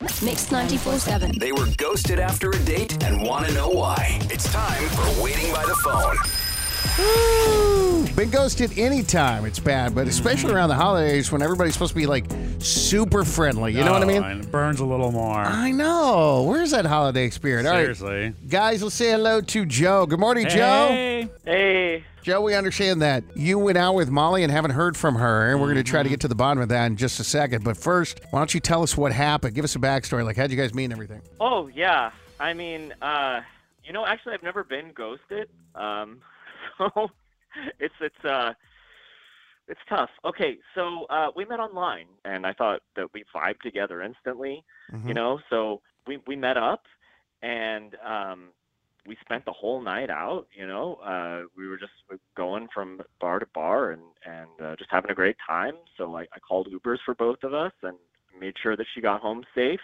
Mix 94.7. They were ghosted after a date and want to know why. It's time for Waiting by the Phone. Ooh, been ghosted anytime it's bad, but especially around the holidays when everybody's supposed to be like super friendly. You know what I Oh, mean? and it burns a little more. I know. Where's that holiday spirit? All right, Seriously. guys, let's say hello to Joe. Good morning, Hey. Joe. Hey. Joe, we understand that you went out with Molly and haven't heard from her, and we're going to try to get to the bottom of that in just a second. But first, why don't you tell us what happened? Give us a backstory. Like, how'd you guys meet and everything? Oh yeah. I mean, uh, you know, actually, I've never been ghosted. Um, so it's it's uh, it's tough. Okay, so uh, we met online, and I thought that we vibed together instantly. Mm-hmm. You know, so we we met up, and um, we spent the whole night out. You know, uh, we were just going from bar to bar and and uh, just having a great time. So I, I called Ubers for both of us and made sure that she got home safe.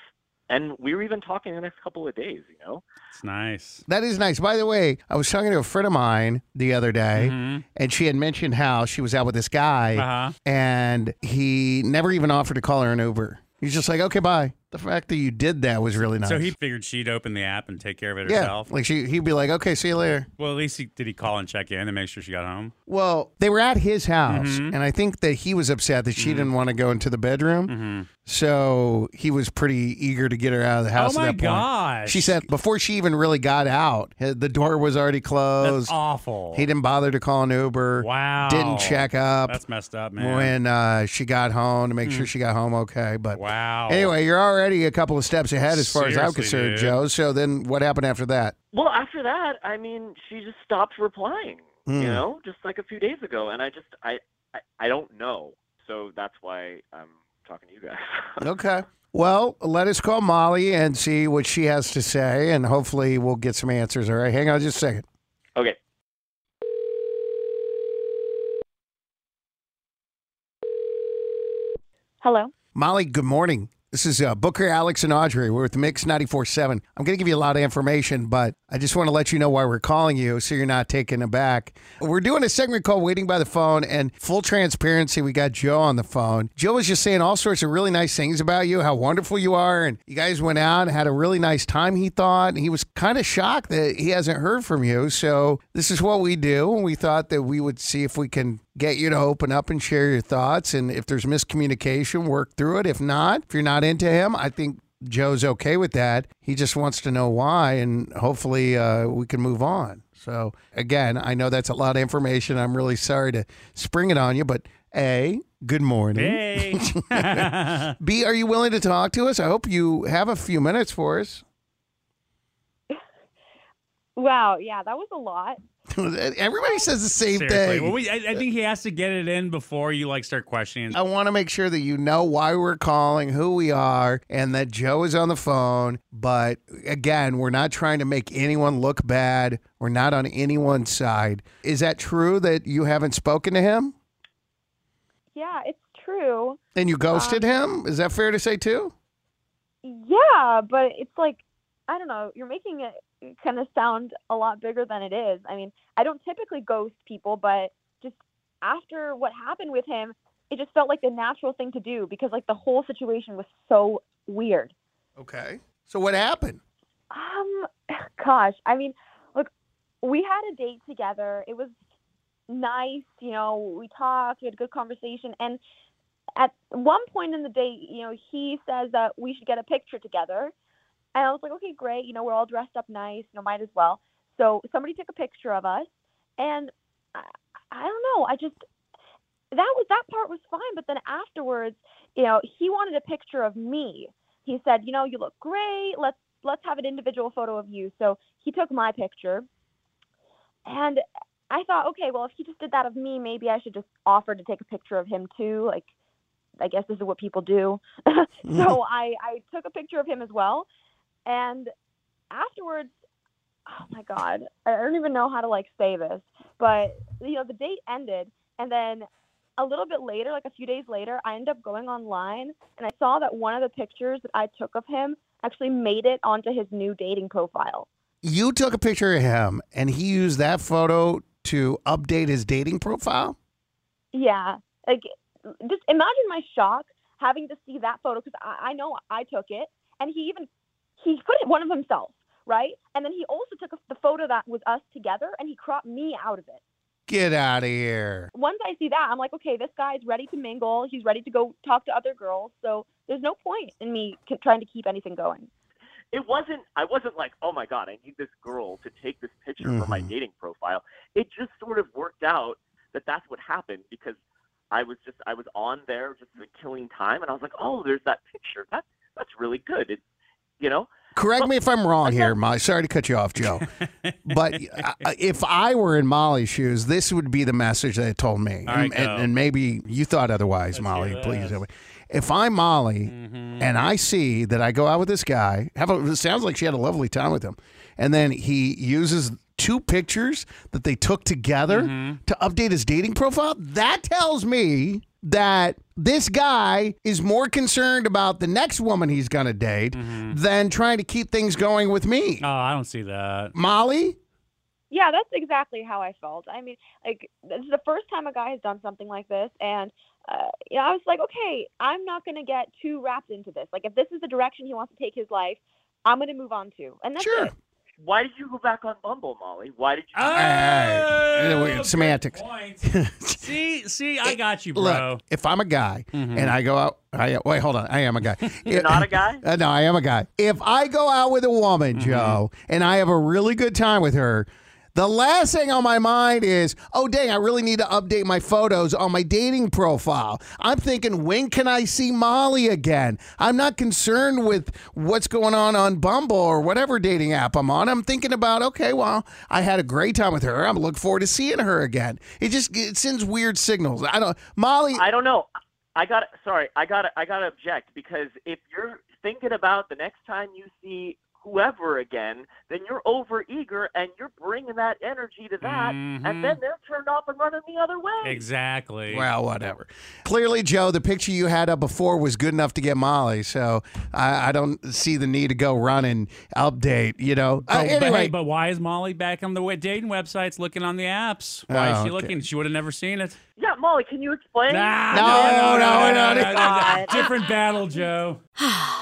And we were even talking the next couple of days. You know. It's nice. That is nice. By the way, I was talking to a friend of mine the other day, Mhm. and she had mentioned how she was out with this guy, Uh-huh. and he never even offered to call her an Uber. He's just like, okay, bye. The fact that you did that was really nice. So he figured she'd open the app and take care of it herself. yeah, like she, he'd be like, okay, see you later. Well, at least he, did he call and check in and make sure she got home? Well, they were at his house, Mhm. and I think that he was upset that she Mm-hmm. didn't want to go into the bedroom. So he was pretty eager to get her out of the house. oh my gosh. She said before she even really got out, the door was already closed. That's awful. He didn't bother to call an Uber. Wow. Didn't check up That's messed up, man. When uh, she got home to make sure she got home okay. But wow. anyway, you're already a couple of steps ahead as far as I'm concerned, dude. Joe. So then what happened after that? Well, after that, I mean, she just stopped replying. Hmm. You know, just like a few days ago, and I just I I, I don't know. So that's why I'm talking to you guys. Okay. Well, let us call Molly and see what she has to say, and hopefully we'll get some answers. All right, hang on just a second. okay. Hello. Molly, good morning. This is uh, Booker, Alex, and Audrey. We're with Mix 94.7. I'm going to give you a lot of information, but I just want to let you know why we're calling you so you're not taken aback. We're doing a segment called Waiting by the Phone, and full transparency, we got Joe on the phone. Joe was just saying all sorts of really nice things about you, how wonderful you are, and you guys went out and had a really nice time, he thought. And he was kind of shocked that he hasn't heard from you. So this is what we do, and we thought that we would see if we can get you to open up and share your thoughts. And if there's miscommunication, work through it. If not, if you're not into him, I think Joe's okay with that. He just wants to know why, and hopefully uh, we can move on. So, again, I know that's a lot of information. I'm really sorry to spring it on you, but A, good morning. Hey. B, are you willing to talk to us? I hope you have a few minutes for us. Wow. Yeah, that was a lot. Everybody says the same Seriously. thing. Well, we, I, I think he has to get it in before you like start questioning. I want to make sure that you know why we're calling, who we are, and that Joe is on the phone. But again, we're not trying to make anyone look bad. We're not on anyone's side. Is that true that you haven't spoken to him Yeah, it's true. and you ghosted um, him? Is that fair to say too? Yeah, Yeah, but it's like I don't know. You're making it kind of sound a lot bigger than it is. I mean, I don't typically ghost people, but just after what happened with him, it just felt like the natural thing to do because like the whole situation was so weird. Okay. So what happened? Um, gosh, I mean, look, we had a date together. It was nice, you know. We talked, we had a good conversation, and at one point in the date, you know, he says that we should get a picture together, and I was like, okay, great. You know, we're all dressed up nice. You know, might as well. So somebody took a picture of us, and I, I don't know. I just that was that part was fine, but then afterwards, you know, he wanted a picture of me. He said, you know, you look great. Let's let's have an individual photo of you. So he took my picture, and I thought, okay, well, if he just did that of me, maybe I should just offer to take a picture of him too. Like, I guess this is what people do. so I I took a picture of him as well, and afterwards, oh my god, I don't even know how to like say this, but you know, the date ended, and then a little bit later, like a few days later, I ended up going online and I saw that one of the pictures that I took of him actually made it onto his new dating profile. You took a picture of him, and he used that photo to update his dating profile. Yeah, like just imagine my shock having to see that photo because I, I know I took it, and he even he put it one of himself, right? And then he also took a, the photo that was us together, and he cropped me out of it. Get out of here. Once I see that, I'm like, okay, this guy's ready to mingle. He's ready to go talk to other girls. So there's no point in me k- trying to keep anything going. it wasn't I wasn't like, oh my god, I need this girl to take this picture for my Mhm. dating profile. It just sort of worked out that that's what happened because I was just I was on there just like, killing time, and I was like, oh, there's that picture. That's that's really good. It, you know, Correct me if I'm wrong here, Molly. Sorry to cut you off, Joe. but uh, if I were in Molly's shoes, this would be the message they told me. All right, and, go. and, and maybe you thought otherwise, Molly. Please. this. help me. If I'm Molly Mm-hmm. and I see that I go out with this guy, have a, it sounds like she had a lovely time with him, and then he uses two pictures that they took together Mm-hmm. to update his dating profile, that tells me that this guy is more concerned about the next woman he's going to date than trying to keep things going with me. Oh, I don't see that. Molly? Yeah, that's exactly how I felt. I mean, like this is the first time a guy has done something like this, and uh, you know, I was like, okay, I'm not gonna get too wrapped into this. Like, if this is the direction he wants to take his life, I'm gonna move on to, and that's Sure. it. Why did you go back on Bumble, Molly? Why did you? Oh, Anyway, good semantics. see, see, I got you, bro. Look, if I'm a guy Mhm. and I go out, I, wait, hold on, I am a guy. You're not a guy? Uh, no, I am a guy. If I go out with a woman, Mm-hmm. Joe, and I have a really good time with her, the last thing on my mind is, oh, dang, I really need to update my photos on my dating profile. I'm thinking, when can I see Molly again? I'm not concerned with what's going on on Bumble or whatever dating app I'm on. I'm thinking about, okay, well, I had a great time with her. I'm looking forward to seeing her again. It just it sends weird signals. I don't, Molly. I don't know. I got sorry. I got I got to object because if you're thinking about the next time you see whoever again, then you're over eager and you're bringing that energy to that, Mhm. and then they're turned off and running the other way. Exactly. Well, whatever. Clearly, Joe, the picture you had up before was good enough to get Molly, so I, I don't see the need to go run and update. You know. Uh, But, but, anyway, hey, but why is Molly back on the wa- dating websites looking on the apps? Why Oh, is she okay. looking? She would have never seen it. Yeah, Molly, can you explain? Nah, No, no, no, no, no, no, God. Different battle, Joe.